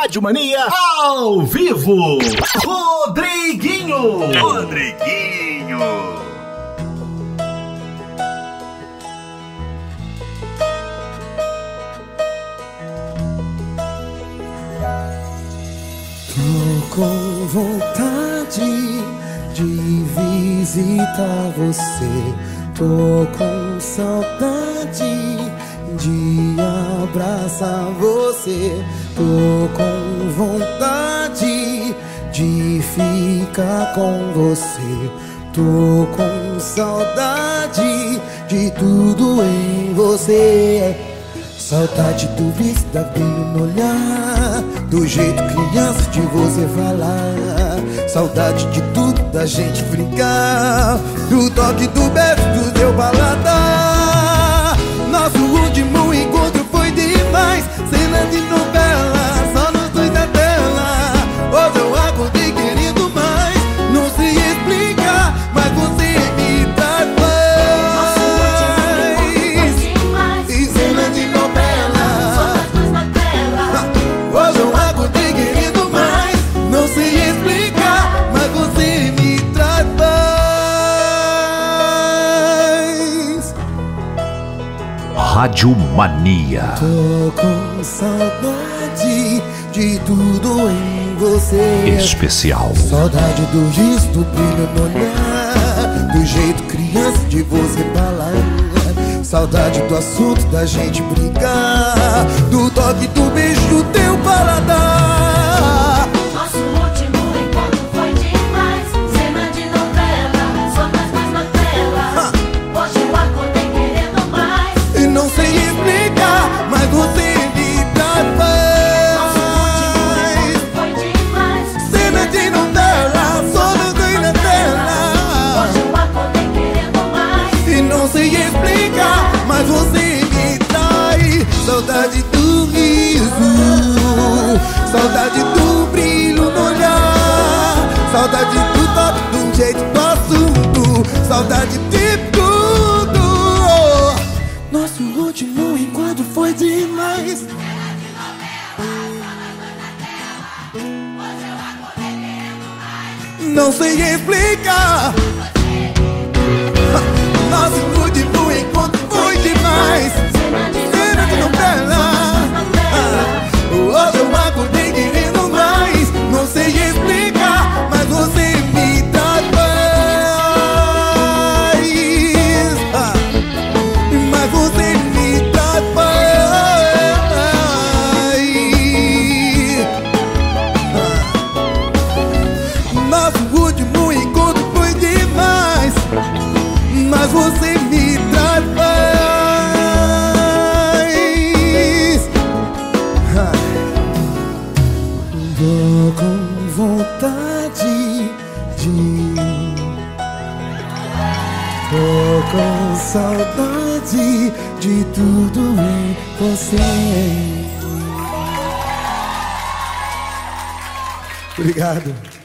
Rádio Mania ao vivo. Rodriguinho. Rodriguinho. Tô com vontade de visitar você. Tô com saudade de abraçar você. Tô com vontade de ficar com você. Tô com saudade de tudo em você. Saudade do visto da no olhar Do jeito criança de você falar Saudade de tudo da gente brincar Do toque do beijo do teu paladar Rádio Mania. Tô com saudade de tudo em você Especial. Saudade do riso, do brilho no olhar Do jeito criança de você falar Saudade do assunto da gente brigar Do toque do beijo do teu paladar Saudade do toque, do jeito do assunto Saudade de tudo. Nosso último encontro foi demais. Não sei explicar Tô com vontade de Tô com saudade de tudo em você. Obrigado